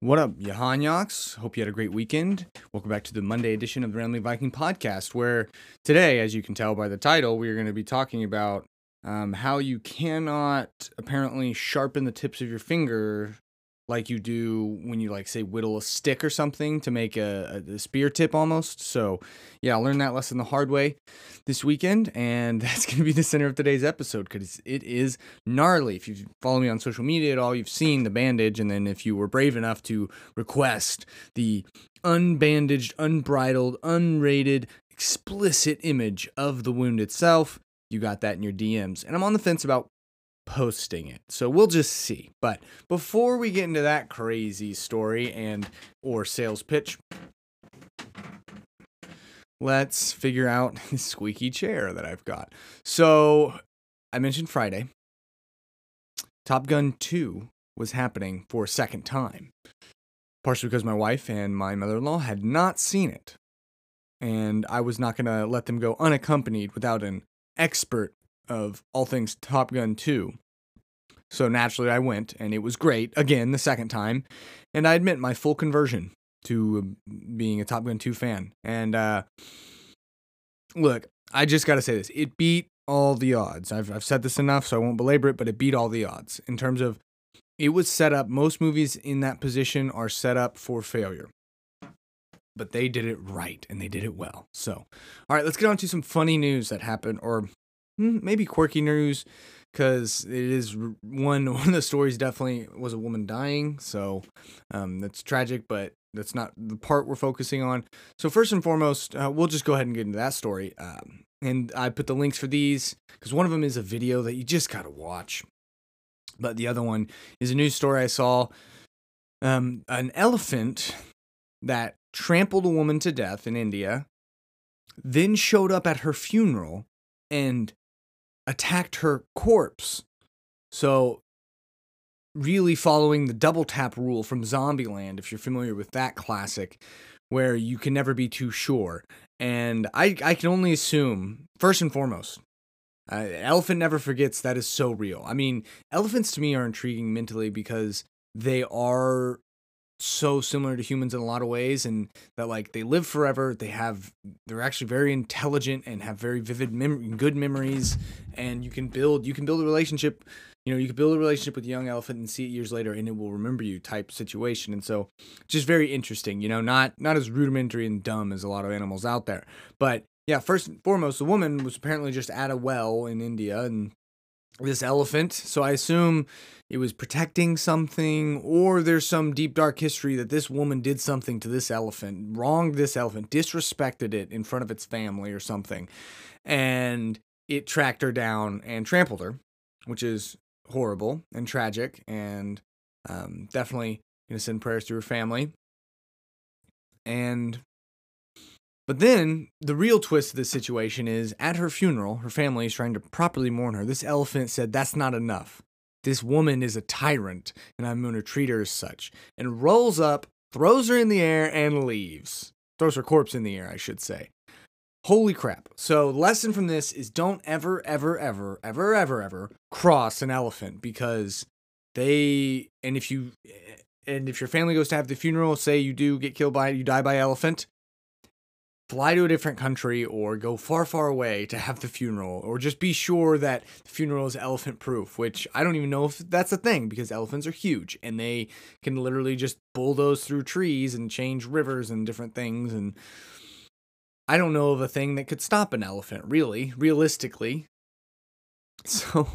What up, Johanyaks? Hope you had a great weekend. Welcome back to the Monday edition of the Rambling Viking podcast, where today, as you can tell by the title, we are going to be talking about um, how you cannot apparently sharpen the tips of your finger like you do when you like say whittle a stick or something to make a, a, spear tip almost. So yeah i learned that lesson the hard way this weekend and that's to be the center of today's episode because it is gnarly. If you follow me on social media at all you've seen the bandage and then if you were brave enough to request the unbandaged unbridled unrated explicit image of the wound itself you got that in your dms and i'm on the fence about posting it. So we'll just see. But before we get into that crazy story and or sales pitch, let's figure out the squeaky chair that I've got. So I mentioned Friday. Top Gun 2 was happening for a second time. Partially because my wife and my mother in law had not seen it. And I was not going to let them go unaccompanied without an expert of all things Top Gun 2. So naturally, I went, and it was great again the second time. And I admit my full conversion to being a Top Gun 2 fan. And uh, look, I just got to say this it beat all the odds. I've, I've said this enough, so I won't belabor it, but it beat all the odds in terms of it was set up. Most movies in that position are set up for failure but they did it right and they did it well. So, all right, let's get on to some funny news that happened, or maybe quirky news, because it is one one of the stories definitely was a woman dying. So um, that's tragic, but that's not the part we're focusing on. So first and foremost, uh, we'll just go ahead and get into that story. Um, and I put the links for these because one of them is a video that you just gotta watch, but the other one is a news story I saw. Um, an elephant that trampled a woman to death in India, then showed up at her funeral and attacked her corpse. So, really following the double tap rule from Zombieland, if you're familiar with that classic, where you can never be too sure. And I, I can only assume, first and foremost, uh, elephant never forgets that is so real. I mean, elephants to me are intriguing mentally because they are so similar to humans in a lot of ways and that like they live forever they have they're actually very intelligent and have very vivid mem- good memories and you can build you can build a relationship you know you can build a relationship with a young elephant and see it years later and it will remember you type situation and so just very interesting you know not not as rudimentary and dumb as a lot of animals out there. But yeah first and foremost the woman was apparently just at a well in india and this elephant. So I assume it was protecting something, or there's some deep dark history that this woman did something to this elephant, wronged this elephant, disrespected it in front of its family or something. And it tracked her down and trampled her, which is horrible and tragic. And um, definitely to send prayers to her family. And but then the real twist of this situation is at her funeral, her family is trying to properly mourn her. This elephant said, That's not enough. This woman is a tyrant, and I'm going to treat her as such. And rolls up, throws her in the air, and leaves. Throws her corpse in the air, I should say. Holy crap. So, lesson from this is don't ever, ever, ever, ever, ever, ever cross an elephant because they, and if you, eh, and if your family goes to have the funeral, say you do get killed by, you die by elephant, fly to a different country or go far, far away to have the funeral, or just be sure that the funeral is elephant proof, which I don't even know if that's a thing because elephants are huge and they can literally just bulldoze through trees and change rivers and different things. And I don't know of a thing that could stop an elephant, really, realistically. So,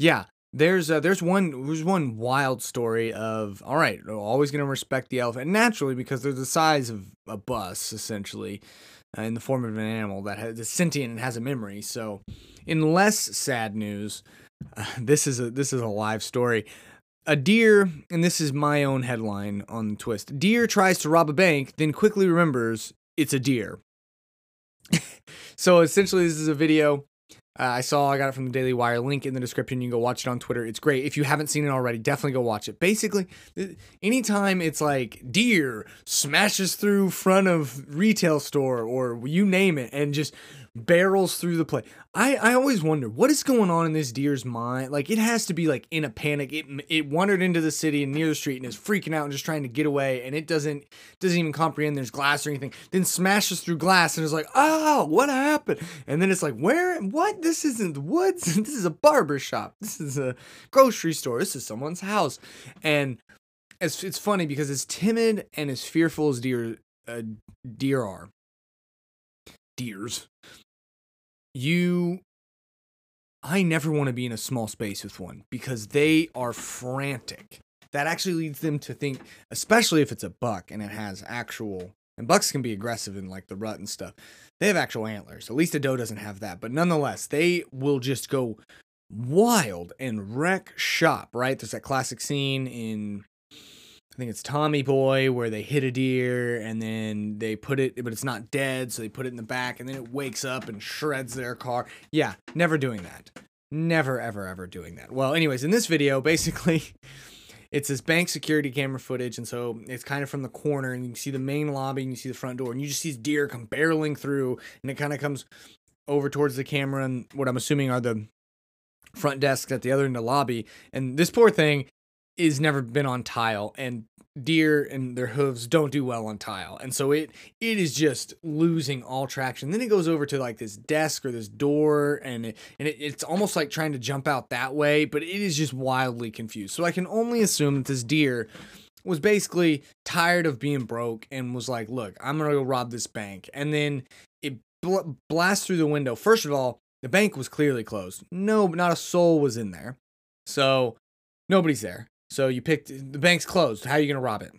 yeah, there's uh, there's one there's one wild story of all right, always gonna respect the elephant naturally because they're the size of a bus essentially, uh, in the form of an animal that has is sentient and has a memory. So, in less sad news, uh, this is a this is a live story. A deer, and this is my own headline on the twist. Deer tries to rob a bank, then quickly remembers it's a deer. so essentially, this is a video Uh, I saw I got it from the Daily Wire. Link in the description. You can go watch it on Twitter. It's great. If you haven't seen it already, definitely go watch it. Basically, anytime it's like deer smashes through front of retail store or you name it, and just barrels through the play. I, I always wonder what is going on in this deer's mind. Like it has to be like in a panic. It it wandered into the city and near the street and is freaking out and just trying to get away and it doesn't doesn't even comprehend there's glass or anything. Then smashes through glass and is like, oh, what happened? And then it's like, where? What? This isn't woods. this is a barber shop. This is a grocery store. This is someone's house. And it's it's funny because as timid and as fearful as deer uh, deer are, deers you I never want to be in a small space with one because they are frantic. That actually leads them to think, especially if it's a buck and it has actual and bucks can be aggressive in like the rut and stuff. They have actual antlers. At least a doe doesn't have that. But nonetheless, they will just go wild and wreck shop, right? There's that classic scene in I think it's Tommy Boy where they hit a deer and then they put it, but it's not dead, so they put it in the back and then it wakes up and shreds their car. Yeah, never doing that. Never, ever, ever doing that. Well, anyways, in this video, basically, it's this bank security camera footage, and so it's kind of from the corner, and you can see the main lobby and you see the front door, and you just see this deer come barreling through, and it kind of comes over towards the camera and what I'm assuming are the front desks at the other end of the lobby. And this poor thing is never been on tile and deer and their hooves don't do well on tile. And so it it is just losing all traction. Then it goes over to like this desk or this door and it, and it, it's almost like trying to jump out that way but it is just wildly confused. So i can only assume that this deer was basically tired of being broke and was like look i'm gonna go rob this bank. And then it bl- blasts through the window. First of all the bank was clearly closed. No not a soul was in there. So nobody's there so you picked the bank's closed. How are you going to rob it?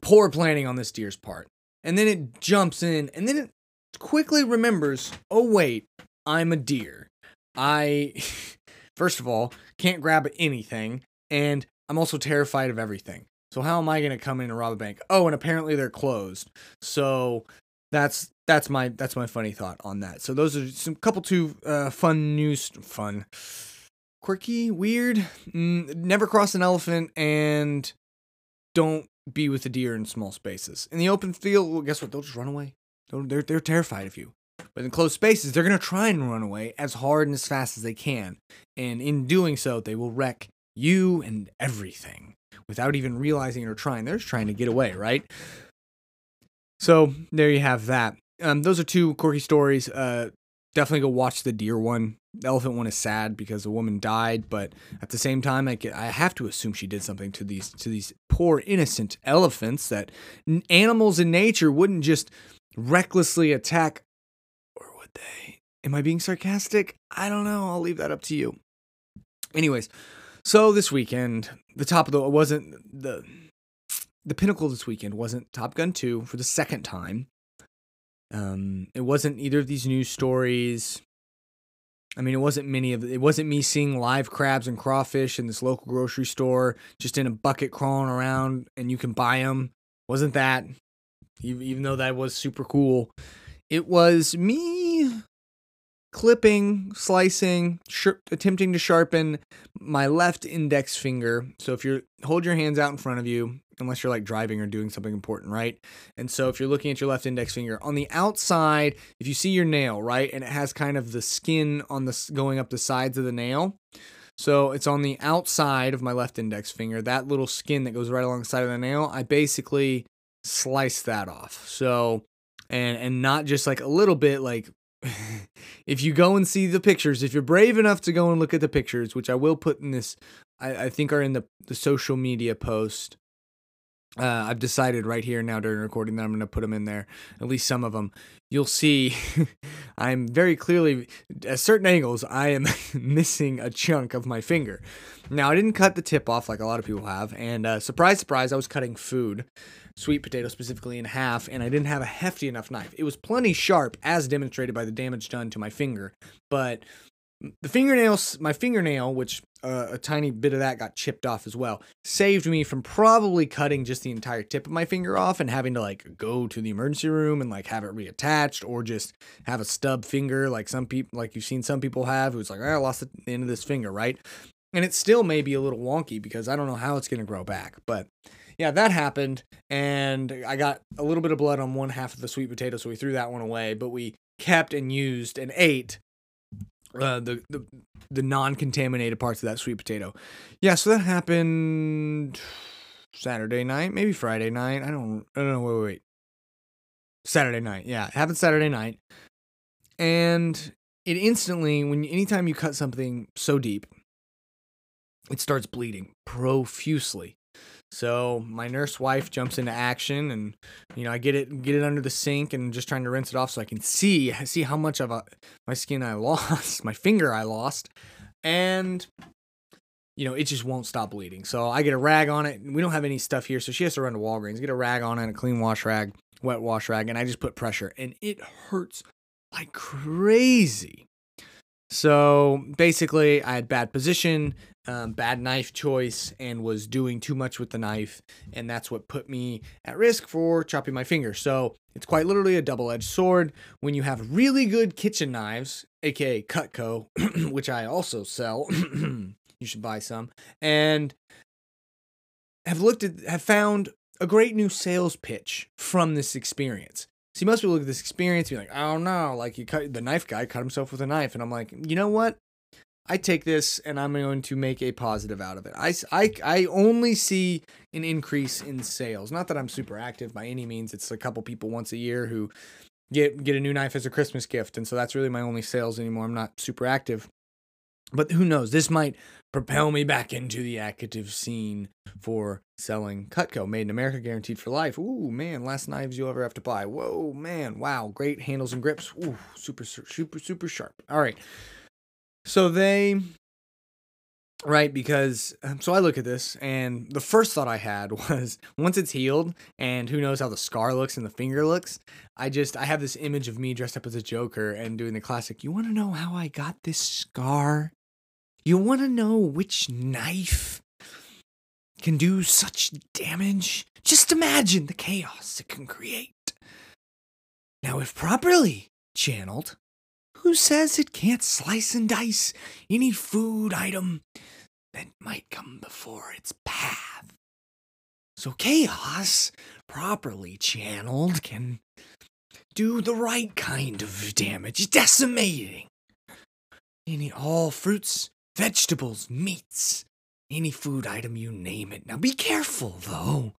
Poor planning on this deer's part. And then it jumps in and then it quickly remembers, "Oh wait, I'm a deer. I first of all can't grab anything and I'm also terrified of everything. So how am I going to come in and rob a bank? Oh, and apparently they're closed. So that's that's my that's my funny thought on that. So those are some couple two uh, fun news fun quirky, weird, never cross an elephant, and don't be with a deer in small spaces. In the open field, well, guess what? They'll just run away. They're, they're terrified of you. But in closed spaces, they're going to try and run away as hard and as fast as they can. And in doing so, they will wreck you and everything without even realizing or trying. They're just trying to get away, right? So there you have that. Um, those are two quirky stories. Uh, definitely go watch the deer one. The elephant one is sad because a woman died, but at the same time, I, I have to assume she did something to these to these poor innocent elephants that animals in nature wouldn't just recklessly attack, or would they? Am I being sarcastic? I don't know. I'll leave that up to you. Anyways, so this weekend, the top of the wasn't the the pinnacle this weekend wasn't Top Gun 2 for the second time. Um, it wasn't either of these news stories. I mean, it wasn't many of it wasn't me seeing live crabs and crawfish in this local grocery store just in a bucket crawling around and you can buy them. Wasn't that? Even though that was super cool, it was me clipping, slicing, sh- attempting to sharpen my left index finger. So if you hold your hands out in front of you, unless you're like driving or doing something important, right? And so if you're looking at your left index finger, on the outside, if you see your nail, right, and it has kind of the skin on the going up the sides of the nail. So it's on the outside of my left index finger, that little skin that goes right alongside of the nail, I basically slice that off. So and and not just like a little bit like if you go and see the pictures, if you're brave enough to go and look at the pictures, which I will put in this, I, I think are in the, the social media post. Uh, I've decided right here now during recording that I'm going to put them in there, at least some of them. You'll see I'm very clearly, at certain angles, I am missing a chunk of my finger. Now, I didn't cut the tip off like a lot of people have, and uh, surprise, surprise, I was cutting food sweet potato specifically in half, and I didn't have a hefty enough knife. It was plenty sharp, as demonstrated by the damage done to my finger, but the fingernails, my fingernail, which uh, a tiny bit of that got chipped off as well, saved me from probably cutting just the entire tip of my finger off and having to like go to the emergency room and like have it reattached or just have a stub finger like some people, like you've seen some people have who's like, oh, I lost the end of this finger, right? And it still may be a little wonky because I don't know how it's going to grow back. But yeah, that happened. And I got a little bit of blood on one half of the sweet potato. So we threw that one away. But we kept and used and ate uh, the, the the non-contaminated parts of that sweet potato. Yeah, so that happened Saturday night, maybe Friday night. I don't I don't know. Wait, wait, wait. Saturday night. Yeah, it happened Saturday night. And it instantly when anytime you cut something so deep, it starts bleeding profusely. So my nurse wife jumps into action, and you know I get it get it under the sink and just trying to rinse it off so I can see see how much of a my skin I lost, my finger I lost, and you know it just won't stop bleeding. So I get a rag on it. We don't have any stuff here, so she has to run to Walgreens, get a rag on it, a clean wash rag, wet wash rag, and I just put pressure, and it hurts like crazy. So basically, I had bad position, um, bad knife choice, and was doing too much with the knife, and that's what put me at risk for chopping my finger. So it's quite literally a double edged sword. When you have really good kitchen knives, aka Cutco, which I also sell, you should buy some, and have looked at, have found a great new sales pitch from this experience. See, most people look at this experience and be like, oh no, like you cut the knife guy cut himself with a knife. And I'm like, you know what? I take this and I'm going to make a positive out of it. I, I, I only see an increase in sales. Not that I'm super active by any means. It's a couple people once a year who get get a new knife as a Christmas gift. And so that's really my only sales anymore. I'm not super active. But who knows? This might propel me back into the active scene for selling Cutco, made in America, guaranteed for life. Ooh, man, last knives you'll ever have to buy. Whoa, man, wow, great handles and grips. Ooh, super, super, super sharp. All right. So they, right, because, um, so I look at this, and the first thought I had was once it's healed, and who knows how the scar looks and the finger looks, I just, I have this image of me dressed up as a Joker and doing the classic, you want to know how I got this scar? You want to know which knife can do such damage? Just imagine the chaos it can create. Now, if properly channeled, who says it can't slice and dice any food item that might come before its path? So, chaos, properly channeled, can do the right kind of damage, decimating any all fruits vegetables, meats, any food item you name it. Now be careful though,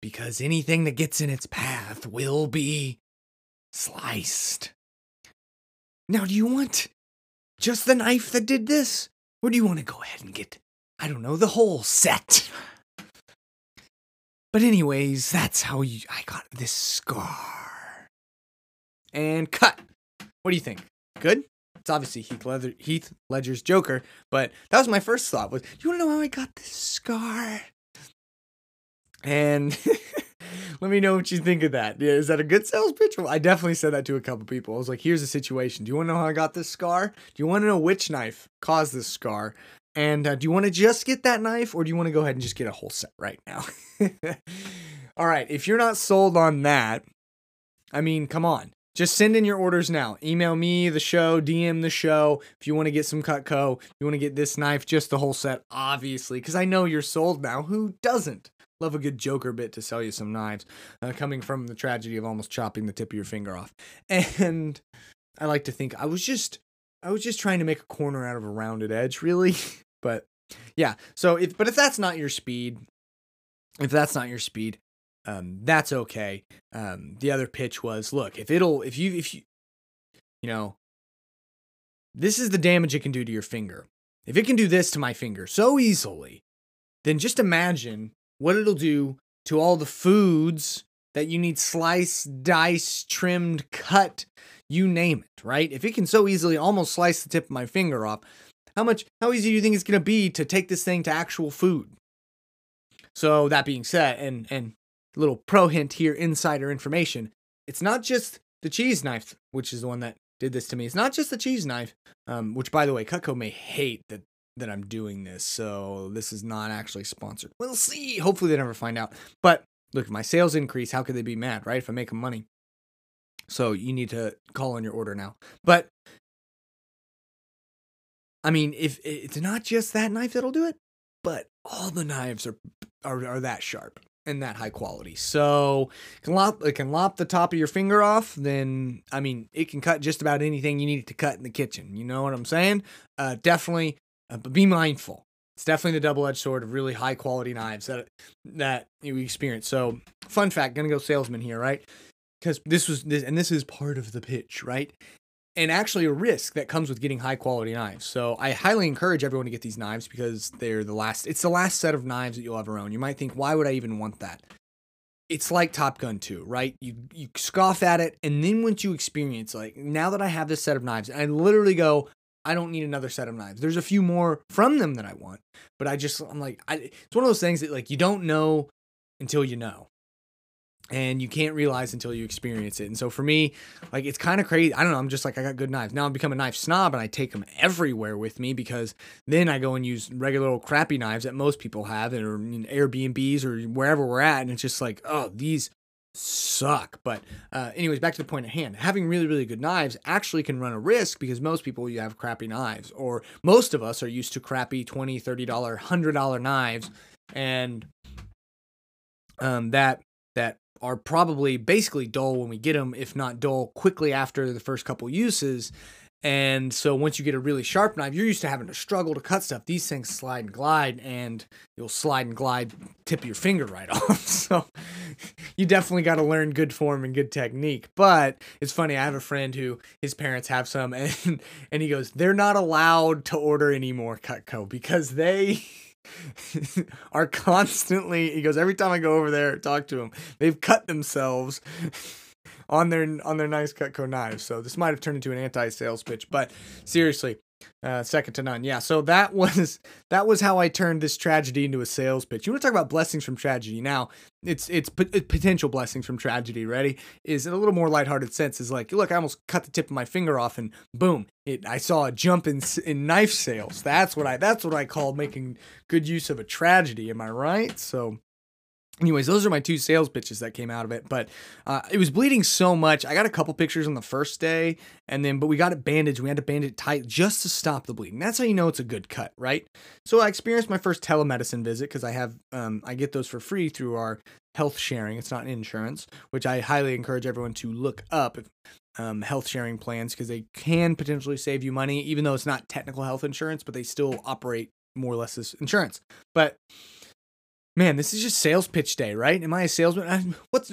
because anything that gets in its path will be sliced. Now, do you want just the knife that did this? Or do you want to go ahead and get, I don't know, the whole set? But, anyways, that's how you, I got this scar. And cut. What do you think? Good? It's obviously Heath, Ledger, Heath Ledger's Joker, but that was my first thought was, you want to know how I got this scar? And let me know what you think of that. Yeah, is that a good sales pitch? Well, I definitely said that to a couple people. I was like, here's the situation. Do you want to know how I got this scar? Do you want to know which knife caused this scar? And uh, do you want to just get that knife or do you want to go ahead and just get a whole set right now? All right, if you're not sold on that, I mean, come on. Just send in your orders now. Email me, the show, DM the show. If you want to get some Cutco, you want to get this knife, just the whole set, obviously, because I know you're sold now. Who doesn't? Love a good Joker bit to sell you some knives, uh, coming from the tragedy of almost chopping the tip of your finger off. And I like to think I was just, I was just trying to make a corner out of a rounded edge, really. but yeah, so if, but if that's not your speed, if that's not your speed, um, that's okay. Um, the other pitch was, look, if it'll, if you, if you, you know, this is the damage it can do to your finger. If it can do this to my finger so easily, then just imagine what it'll do to all the foods that you need sliced, diced, trimmed, cut, you name it, right? If it can so easily almost slice the tip of my finger off, how much, how easy do you think it's going to be to take this thing to actual food? So that being said, and and little pro hint here, insider information. It's not just the cheese knife, which is the one that did this to me. It's not just the cheese knife, um, which by the way, Cutco may hate that that I'm doing this, so this is not actually sponsored. We'll see. Hopefully, they never find out. But look, if my sales increase, how could they be mad, right? If I'm making money. So you need to call on your order now. But I mean, if it's not just that knife that'll do it, but all the knives are are, are that sharp and that high quality. So it can lop it can lop the top of your finger off. Then I mean, it can cut just about anything you need it to cut in the kitchen. You know what I'm saying? Uh, definitely, uh, but be mindful. It's definitely the double-edged sword of really high quality knives that that you experience. So, fun fact, gonna go salesman here, right? Because this was this, and this is part of the pitch, right? and actually a risk that comes with getting high quality knives. So I highly encourage everyone to get these knives because they're the last it's the last set of knives that you'll ever own. You might think why would I even want that? It's like Top Gun 2, right? You you scoff at it and then once you experience like now that I have this set of knives, I literally go I don't need another set of knives. There's a few more from them that I want, but I just I'm like I, it's one of those things that like you don't know until you know and you can't realize until you experience it. And so for me, like it's kind of crazy. I don't know. I'm just like I got good knives. Now I'm become a knife snob and I take them everywhere with me because then I go and use regular old crappy knives that most people have in Airbnbs or wherever we're at, and it's just like oh these suck. But uh, anyways, back to the point at hand. Having really really good knives actually can run a risk because most people you have crappy knives or most of us are used to crappy 20 30 dollar 100 dollar knives and um, that that are probably basically dull when we get them, if not dull quickly after the first couple uses. And so once you get a really sharp knife, you're used to having to struggle to cut stuff. These things slide and glide, and you'll slide and glide, tip your finger right off. So you definitely got to learn good form and good technique. But it's funny, I have a friend who his parents have some, and and he goes, they're not allowed to order any more Cutco because they are constantly he goes every time I go over there talk to him they've cut themselves on their on their nice Cutco knives so this might have turned into an anti-sales pitch but seriously uh, second to none. Yeah. So that was that was how I turned this tragedy into a sales pitch. You want to talk about blessings from tragedy? Now, it's it's p- potential blessings from tragedy. Ready? Is in a little more lighthearted sense. Is like, look, I almost cut the tip of my finger off, and boom, it. I saw a jump in in knife sales. That's what I that's what I call making good use of a tragedy. Am I right? So anyways those are my two sales pitches that came out of it but uh, it was bleeding so much. I got a couple pictures on the first day and then but we got it bandaged. We had to bandage it tight just to stop the bleeding. That's how you know it's a good cut right? So i experienced my first telemedicine visit because i have um, i get those for free through our health sharing. It's not insurance which i highly encourage everyone to look up um, health sharing plans because they can potentially save you money even though it's not technical health insurance but they still operate more or less as insurance. But man, this is just sales pitch day, right? Am I a salesman? I, what's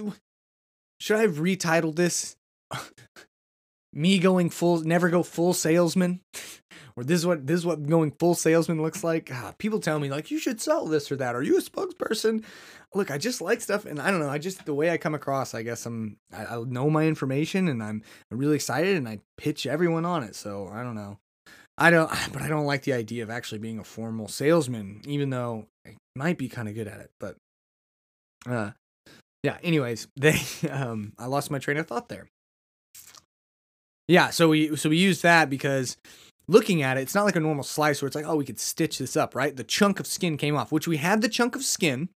should I have retitled this? Me going full, never go full salesman, or this is what this is what going full salesman looks like. Ah, people tell me like you should sell this or that. Are you a spokesperson? Look, I just like stuff, and I don't know. I just the way I come across. I guess I'm I, I know my information, and I'm really excited, and I pitch everyone on it. So I don't know. I don't, but I don't like the idea of actually being a formal salesman, even though I might be kind of good at it. But, uh, yeah. Anyways, they, um, I lost my train of thought there. Yeah. So we, so we used that because looking at it, it's not like a normal slice where it's like, oh, we could stitch this up, right? The chunk of skin came off, which we had the chunk of skin,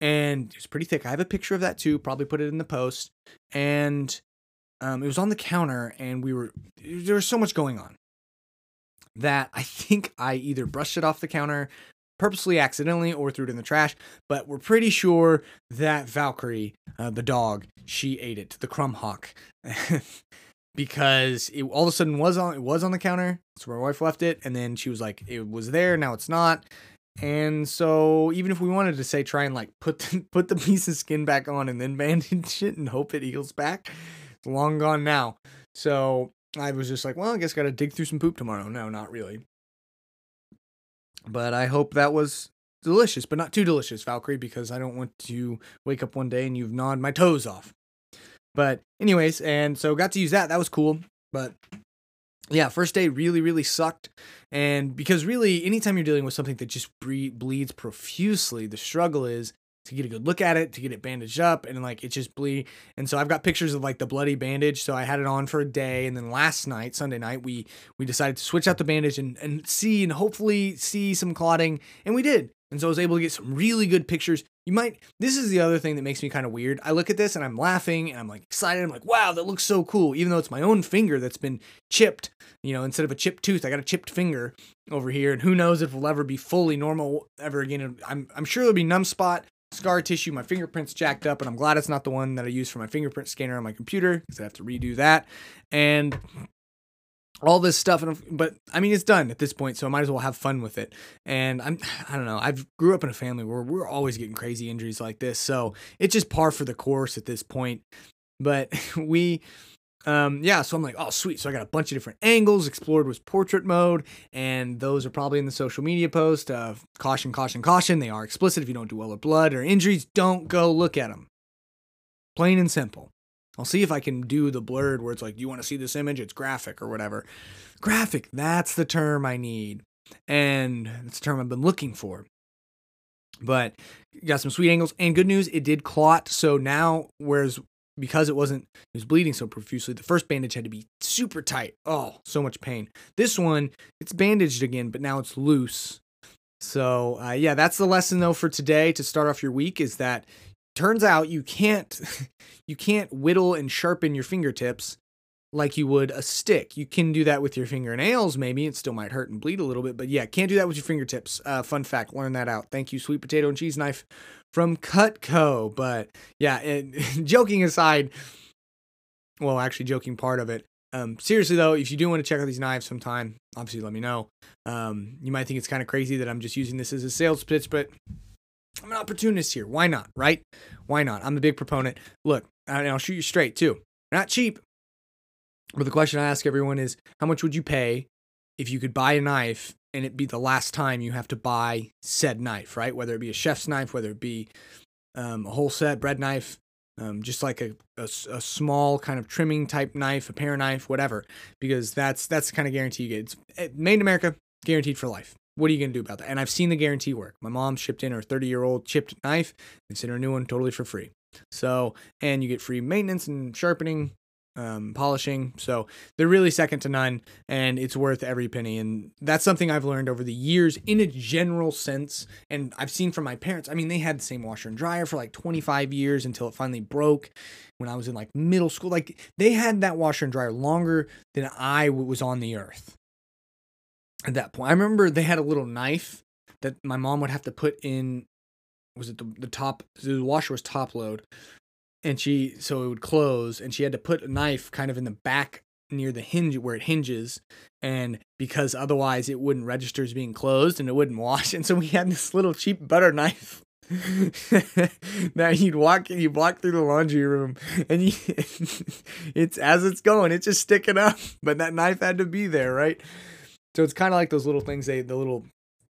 and it's pretty thick. I have a picture of that too. Probably put it in the post, and um, it was on the counter, and we were there was so much going on that I think I either brushed it off the counter purposely accidentally or threw it in the trash but we're pretty sure that valkyrie uh, the dog she ate it the crumb hawk because it all of a sudden was on it was on the counter so my wife left it and then she was like it was there now it's not and so even if we wanted to say try and like put the, put the piece of skin back on and then bandage it and hope it heals back it's long gone now so I was just like, well, I guess I got to dig through some poop tomorrow. No, not really. But I hope that was delicious, but not too delicious, Valkyrie, because I don't want to wake up one day and you've gnawed my toes off. But, anyways, and so got to use that. That was cool. But yeah, first day really, really sucked. And because really, anytime you're dealing with something that just bre- bleeds profusely, the struggle is to get a good look at it, to get it bandaged up, and like it just bleed. And so I've got pictures of like the bloody bandage. So I had it on for a day, and then last night, Sunday night, we we decided to switch out the bandage and and see and hopefully see some clotting, and we did. And so I was able to get some really good pictures. You might, this is the other thing that makes me kind of weird. I look at this and I'm laughing and I'm like excited. I'm like, wow, that looks so cool. Even though it's my own finger that's been chipped, you know, instead of a chipped tooth, I got a chipped finger over here. And who knows if we'll ever be fully normal ever again. I'm, I'm sure there'll be numb spot, scar tissue, my fingerprints jacked up. And I'm glad it's not the one that I use for my fingerprint scanner on my computer because I have to redo that. And all this stuff and but i mean it's done at this point so i might as well have fun with it and i'm i don't know i've grew up in a family where we're always getting crazy injuries like this so it's just par for the course at this point but we um yeah so i'm like oh sweet so i got a bunch of different angles explored was portrait mode and those are probably in the social media post caution caution caution they are explicit if you don't do well or blood or injuries don't go look at them plain and simple I'll see if I can do the blurred where it's like, do you want to see this image? It's graphic or whatever. Graphic, that's the term I need. And it's the term I've been looking for. But got some sweet angles and good news, it did clot. So now, whereas because it wasn't, it was bleeding so profusely, the first bandage had to be super tight. Oh, so much pain. This one, it's bandaged again, but now it's loose. So, uh, yeah, that's the lesson though for today to start off your week is that turns out you can't you can't whittle and sharpen your fingertips like you would a stick. You can do that with your fingernails, maybe. It still might hurt and bleed a little bit, but yeah, can't do that with your fingertips. Uh, fun fact, learn that out. Thank you, sweet potato and cheese knife from Cutco. But yeah, it, joking aside, well, actually, joking part of it. Um, seriously though, if you do want to check out these knives sometime, obviously let me know. Um, you might think it's kind of crazy that I'm just using this as a sales pitch, but I'm an opportunist here. Why not? Right? Why not? I'm a big proponent. Look, and I'll shoot you straight too. Not cheap. But the question I ask everyone is how much would you pay if you could buy a knife and it be the last time you have to buy said knife, right? Whether it be a chef's knife, whether it be um, a whole set bread knife, um, just like a, a, a, small kind of trimming type knife, a pair knife, whatever, because that's that's the kind of guarantee you get. It's eh, made in America, guaranteed for life what are you going to do about that? And I've seen the guarantee work. My mom shipped in her 30 year old chipped knife and sent her a new one totally for free. So, and you get free maintenance and sharpening, um, polishing. So they're really second to none and it's worth every penny. And that's something I've learned over the years in a general sense. And I've seen from my parents. I mean, they had the same washer and dryer for like 25 years until it finally broke when I was in like middle school. Like they had that washer and dryer longer than I was on the earth at that point. I remember they had a little knife that my mom would have to put in. Was it the, the top? The washer was top load, and she so it would close, and she had to put a knife kind of in the back near the hinge where it hinges, and because otherwise it wouldn't register as being closed and it wouldn't wash, and so we had this little cheap butter knife. now you'd walk you walk through the laundry room and you, it's as it's going it's just sticking up but that knife had to be there right so it's kind of like those little things they the little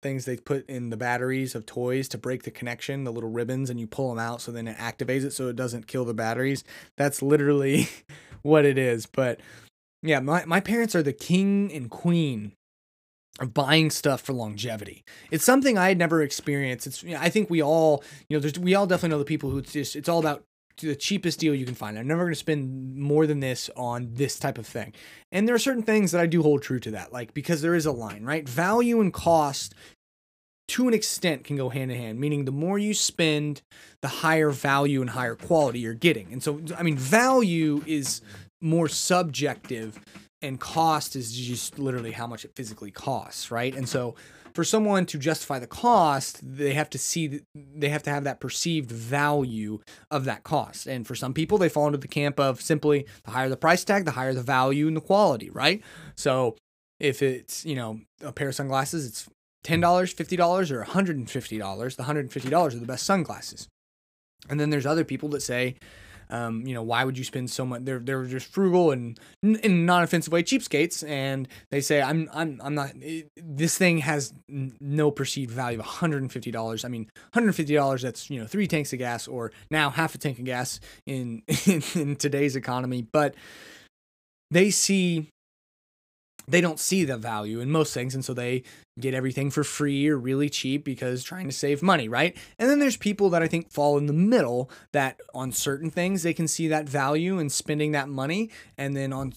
things they put in the batteries of toys to break the connection, the little ribbons, and you pull them out so then it activates it so it doesn't kill the batteries. That's literally what it is. But yeah, my, my parents are the king and queen of buying stuff for longevity. It's something I had never experienced. It's you know, I think we all, you know, we all definitely know the people who it's just it's all about the cheapest deal you can find. I'm never going to spend more than this on this type of thing. And there are certain things that I do hold true to that, like because there is a line, right? Value and cost to an extent can go hand in hand, meaning the more you spend, the higher value and higher quality you're getting. And so, I mean, value is more subjective and cost is just literally how much it physically costs, right? And so, for someone to justify the cost, they have to see they have to have that perceived value of that cost. And for some people, they fall into the camp of simply the higher the price tag, the higher the value and the quality, right? So if it's, you know, a pair of sunglasses, it's $10, $50 or $150. The $150 are the best sunglasses. And then there's other people that say, um, you know, why would you spend so much? They're they're just frugal and in non offensive way cheapskates, and they say I'm I'm I'm not. It, this thing has no perceived value of 150 dollars. I mean, 150 dollars. That's you know three tanks of gas, or now half a tank of gas in, in in today's economy. But they see they don't see the value in most things and so they get everything for free or really cheap because trying to save money right? And then there's people that i think fall in the middle that on certain things they can see that value in spending that money and then on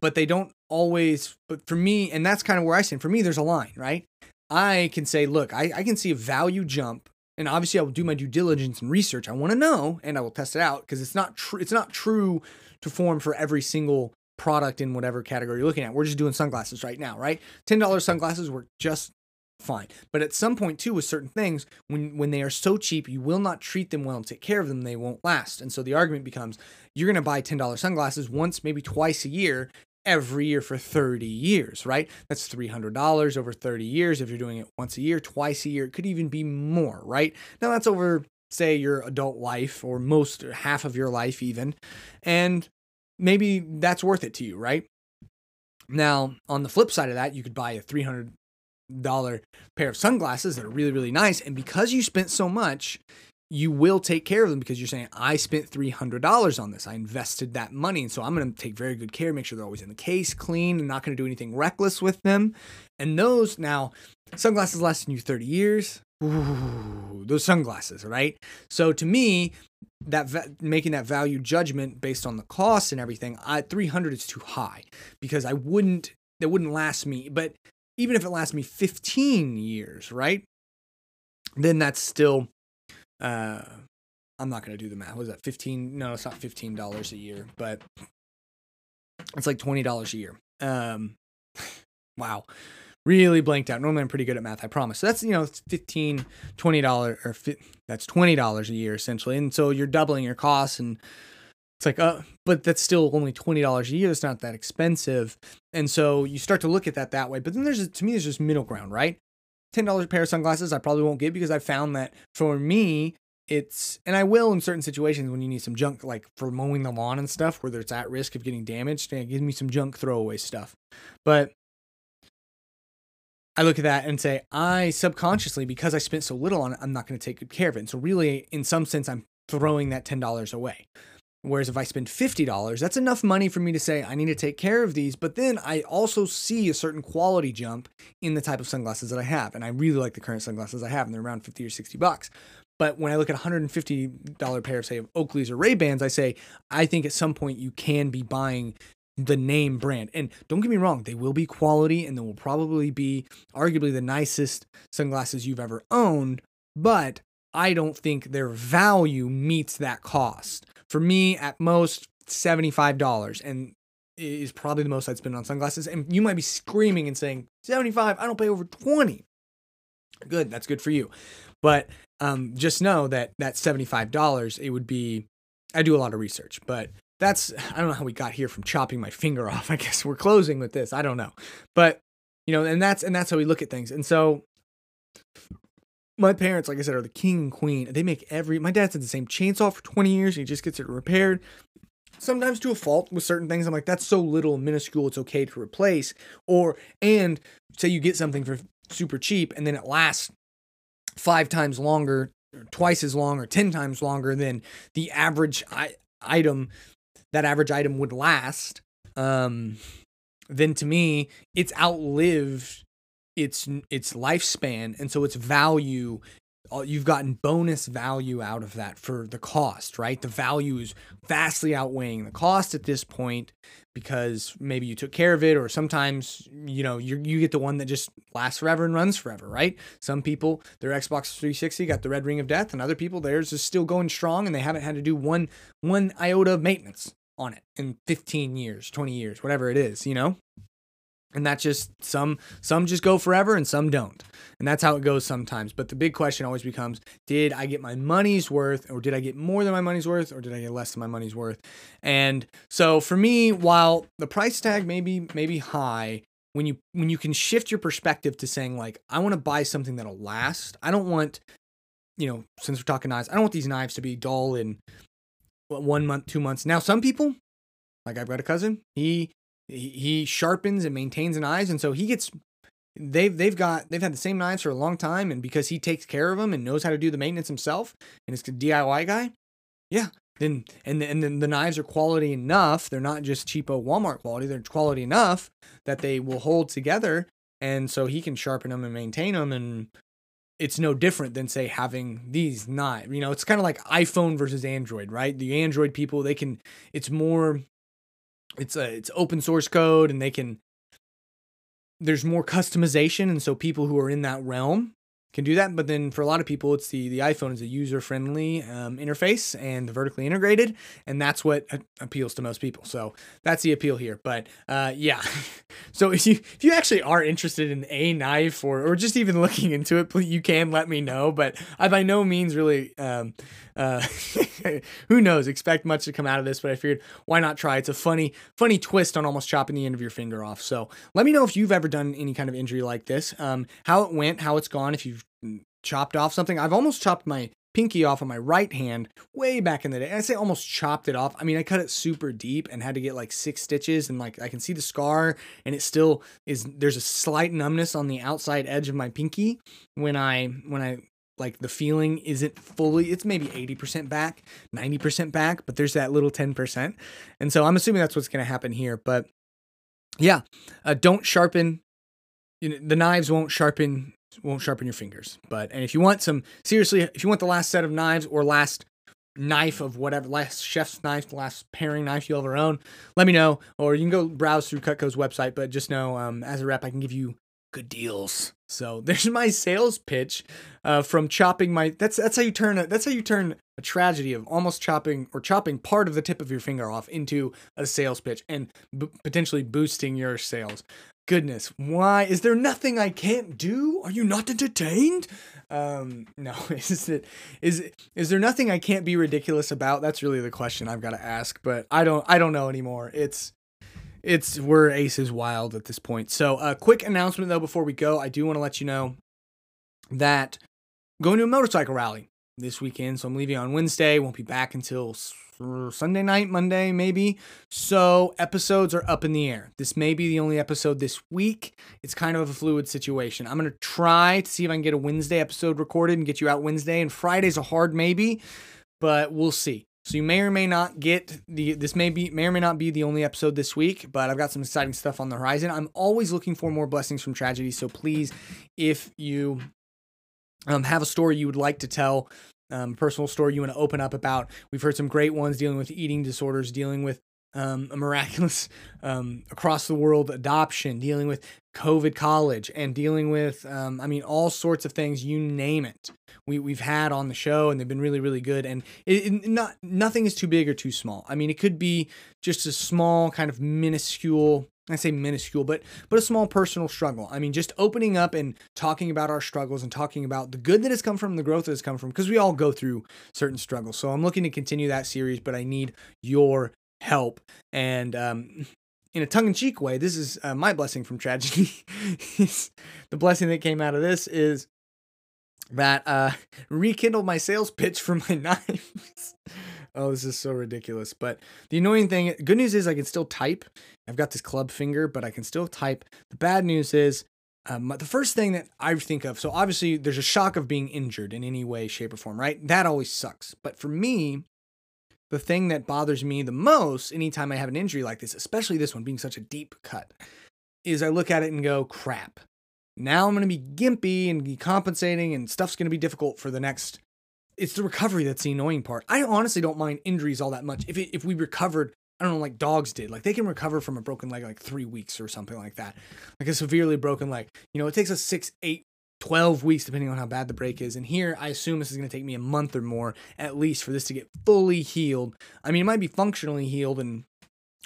but they don't always but for me and that's kind of where i stand for me there's a line right? I can say look i, I can see a value jump and obviously i will do my due diligence and research. I want to know and i will test it out because it's not true it's not true to form for every single product in whatever category you're looking at. We're just doing sunglasses right now, right? $10 sunglasses work just fine. But at some point too with certain things, when when they are so cheap, you will not treat them well and take care of them, they won't last. And so the argument becomes you're going to buy $10 sunglasses once, maybe twice a year, every year for 30 years, right? That's $300 over 30 years if you're doing it once a year, twice a year, it could even be more, right? Now that's over say your adult life or most half of your life even. And maybe that's worth it to you, right? Now, on the flip side of that, you could buy a $300 pair of sunglasses that are really, really nice. And because you spent so much, you will take care of them because you're saying, I spent $300 on this. I invested that money. And so I'm going to take very good care, make sure they're always in the case, clean, and not going to do anything reckless with them. And those now, sunglasses lasting you 30 years. Ooh, those sunglasses, right? So to me, that va- making that value judgment based on the cost and everything, I 300 is too high because I wouldn't that wouldn't last me. But even if it lasts me 15 years, right? Then that's still uh I'm not going to do the math. What is that 15 No, it's not $15 a year, but it's like $20 a year. Um wow really blanked out. Normally I'm pretty good at math, I promise. So that's, you know, 15, 20 dollars or fi- that's $20 a year essentially. And so you're doubling your costs and it's like, uh, but that's still only $20 a year. It's not that expensive. And so you start to look at that that way. But then there's, to me, there's just middle ground, right? $10 a pair of sunglasses I probably won't get because I found that for me, it's and I will in certain situations when you need some junk, like for mowing the lawn and stuff, where it's at risk of getting damaged. And give me some junk throwaway stuff. But I look at that and say, I subconsciously, because I spent so little on it, I'm not going to take good care of it. And so, really, in some sense, I'm throwing that $10 away. Whereas if I spend $50, that's enough money for me to say, I need to take care of these. But then I also see a certain quality jump in the type of sunglasses that I have. And I really like the current sunglasses I have, and they're around 50 or 60 bucks. But when I look at a $150 pair, of, say, of Oakleys or Ray-Bans, I say, I think at some point you can be buying the name brand. And don't get me wrong, they will be quality and they will probably be arguably the nicest sunglasses you've ever owned, but I don't think their value meets that cost. For me, at most, $75 and is probably the most I'd spend on sunglasses. And you might be screaming and saying, 75, I don't pay over 20. Good, that's good for you. But um, just know that that $75, it would be, I do a lot of research, but that's I don't know how we got here from chopping my finger off. I guess we're closing with this. I don't know. But you know, and that's and that's how we look at things. And so my parents, like I said, are the king and queen. They make every my dad's had the same chainsaw for 20 years. and He just gets it repaired. Sometimes to a fault with certain things. I'm like, that's so little minuscule, it's okay to replace. Or and say you get something for super cheap and then it lasts five times longer, twice as long, or ten times longer than the average I, item that average item would last, um, then to me, it's outlived its its lifespan, and so its value uh, you've gotten bonus value out of that for the cost, right? The value is vastly outweighing the cost at this point because maybe you took care of it, or sometimes you know you you get the one that just lasts forever and runs forever, right? Some people their Xbox 360 got the red ring of death, and other people theirs is still going strong, and they haven't had to do one one iota of maintenance on it in 15 years, 20 years, whatever it is, you know? and that's just some some just go forever and some don't. And that's how it goes sometimes. But the big question always becomes did i get my money's worth or did i get more than my money's worth or did i get less than my money's worth? And so for me while the price tag may be maybe high when you when you can shift your perspective to saying like i want to buy something that'll last i don't want you know since we're talking knives i don't want these knives to be dull in one month two months now some people like i've got a cousin he he sharpens and maintains an eyes, and so he gets they've they've got they've had the same knives for a long time, and because he takes care of them and knows how to do the maintenance himself, and is a DIY guy, yeah, then and and then the knives are quality enough. They're not just cheapo Walmart quality. They're quality enough that they will hold together, and so he can sharpen them and maintain them. And it's no different than say having these knives. You know, it's kind of like iPhone versus Android, right? The Android people they can. It's more. It's a it's open source code, and they can. There's more customization, and so people who are in that realm can do that. But then for a lot of people, it's the the iPhone is a user friendly um, interface and vertically integrated, and that's what a- appeals to most people. So that's the appeal here. But uh, yeah, so if you if you actually are interested in a knife or or just even looking into it, please, you can let me know. But I by no means really. Um, uh, who knows? Expect much to come out of this, but I figured why not try? It's a funny, funny twist on almost chopping the end of your finger off. So let me know if you've ever done any kind of injury like this, um, how it went, how it's gone, if you've chopped off something. I've almost chopped my pinky off on my right hand way back in the day. I say almost chopped it off. I mean, I cut it super deep and had to get like six stitches and like I can see the scar and it still is there's a slight numbness on the outside edge of my pinky when I when I like the feeling isn't fully it's maybe 80% back 90% back but there's that little 10% and so i'm assuming that's what's going to happen here but yeah uh, don't sharpen you know, the knives won't sharpen won't sharpen your fingers but and if you want some seriously if you want the last set of knives or last knife of whatever last chef's knife last paring knife you'll ever own let me know or you can go browse through cutco's website but just know um, as a rep i can give you good deals. So there's my sales pitch uh, from chopping my. That's that's how you turn a, That's how you turn a tragedy of almost chopping or chopping part of the tip of your finger off into a sales pitch and b- potentially boosting your sales. Goodness, why is there nothing I can't do? Are you not entertained? Um, no, is it is is there nothing I can't be ridiculous about? That's really the question I've got to ask. But I don't I don't know anymore. It's it's we're aces wild at this point. So a uh, quick announcement though before we go, I do want to let you know that going to a motorcycle rally this weekend. So I'm leaving on Wednesday. Won't be back until Sunday night, Monday maybe. So episodes are up in the air. This may be the only episode this week. It's kind of a fluid situation. I'm gonna try to see if I can get a Wednesday episode recorded and get you out Wednesday. And Friday's a hard maybe, but we'll see. So you may or may not get the this may be may or may not be the only episode this week, but I've got some exciting stuff on the horizon. I'm always looking for more blessings from tragedy. So please, if you um, have a story you would like to tell, um, personal story you want to open up about, we've heard some great ones dealing with eating disorders, dealing with um, a miraculous um, across the world adoption, dealing with COVID college, and dealing with, um, I mean, all sorts of things. You name it, we we've had on the show, and they've been really, really good. And it, it, not nothing is too big or too small. I mean, it could be just a small kind of minuscule. I say minuscule, but but a small personal struggle. I mean, just opening up and talking about our struggles and talking about the good that has come from, the growth that has come from, because we all go through certain struggles. So I'm looking to continue that series, but I need your help. And um, in a tongue-in-cheek way, this is uh, my blessing from tragedy. the blessing that came out of this is that uh, rekindled my sales pitch for my knives. Oh, this is so ridiculous. But the annoying thing, good news is I can still type. I've got this club finger, but I can still type. The bad news is um, the first thing that I think of, so obviously there's a shock of being injured in any way, shape, or form, right? That always sucks. But for me, the thing that bothers me the most anytime I have an injury like this, especially this one being such a deep cut, is I look at it and go, crap. Now I'm going to be gimpy and be compensating, and stuff's going to be difficult for the next. It's the recovery that's the annoying part. I honestly don't mind injuries all that much. If it, if we recovered, I don't know, like dogs did, like they can recover from a broken leg like three weeks or something like that, like a severely broken leg. You know, it takes us six, eight 12 weeks, depending on how bad the break is. And here, I assume this is going to take me a month or more at least for this to get fully healed. I mean, it might be functionally healed in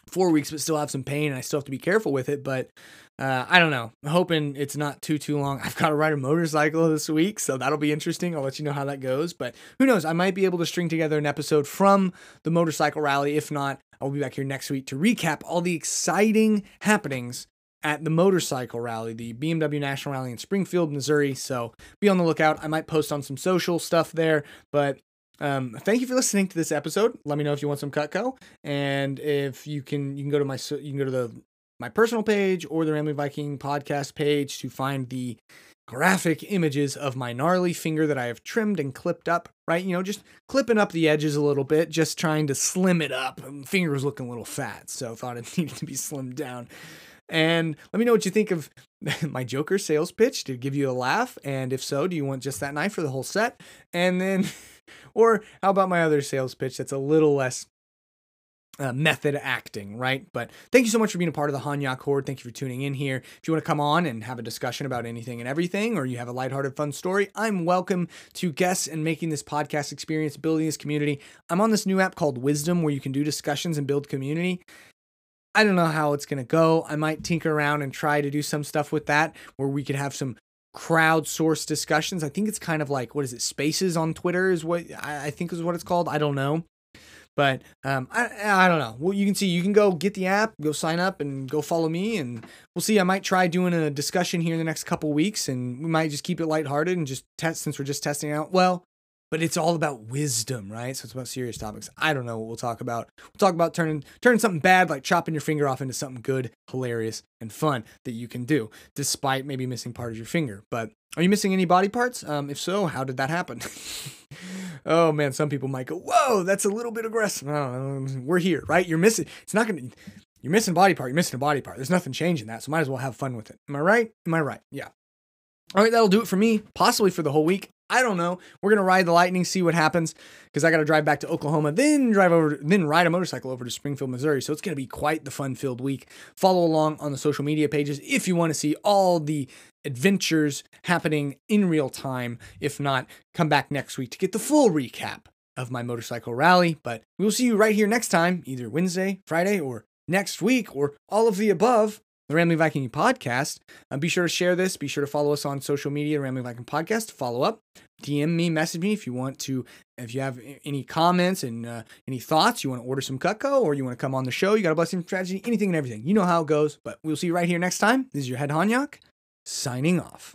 four weeks, but still have some pain, and I still have to be careful with it. But uh, I don't know. I'm hoping it's not too too long. I've got to ride a motorcycle this week, so that'll be interesting. I'll let you know how that goes. But who knows? I might be able to string together an episode from the motorcycle rally. If not, I'll be back here next week to recap all the exciting happenings at the motorcycle rally, the BMW National Rally in Springfield, Missouri. So be on the lookout. I might post on some social stuff there, but um, thank you for listening to this episode. Let me know if you want some Cutco, and if you can, you can go to my you can go to the my personal page or the Rambling Viking podcast page to find the graphic images of my gnarly finger that I have trimmed and clipped up, right? You know, just clipping up the edges a little bit, just trying to slim it up. My finger was looking a little fat, so thought it needed to be slimmed down. And let me know what you think of my Joker sales pitch. It give you a laugh? And if so, do you want just that knife for the whole set? And then, or how about my other sales pitch that's a little less uh, method acting, right? But thank you so much for being a part of the Hanyak Horde. Thank you for tuning in here. If you want to come on and have a discussion about anything and everything, or you have a lighthearted, fun story, I'm welcome to guests and making this podcast experience, building this community. I'm on this new app called Wisdom where you can do discussions and build community. I don't know how it's going to go. I might tinker around and try to do some stuff with that where we could have some crowdsourced discussions. I think it's kind of like, what is it, Spaces on Twitter is what I think is what it's called. I don't know. But um, I, I don't know. Well, you can see you can go get the app, go sign up, and go follow me, and we'll see. I might try doing a discussion here in the next couple weeks, and we might just keep it lighthearted and just test since we're just testing out. Well, but it's all about wisdom, right? So it's about serious topics. I don't know what we'll talk about. We'll talk about turning turning something bad like chopping your finger off into something good, hilarious, and fun that you can do, despite maybe missing part of your finger. But are you missing any body parts? Um, if so, how did that happen? oh man, some people might go, "Whoa, that's a little bit aggressive." We're here, right? You're missing. It's not gonna. You're missing body part. You're missing a body part. There's nothing changing that, so might as well have fun with it. Am I right? Am I right? Yeah. All right, that'll do it for me, possibly for the whole week. I don't know. We're gonna ride the lightning, see what happens, because I gotta drive back to Oklahoma, then drive over, then ride a motorcycle over to Springfield, Missouri. So it's gonna be quite the fun-filled week. Follow along on the social media pages if you want to see all the adventures happening in real time. If not, come back next week to get the full recap of my motorcycle rally. But we will see you right here next time, either Wednesday, Friday, or next week, or all of the above the Rambling Viking podcast. Um, be sure to share this. Be sure to follow us on social media, Rambling Viking podcast. Follow up, DM me, message me if you want to. If you have any comments and uh, any thoughts, you want to order some Cutco or you want to come on the show, you got a blessing strategy, anything and everything. You know how it goes. But we'll see you right here next time. This is your head Hanyak signing off.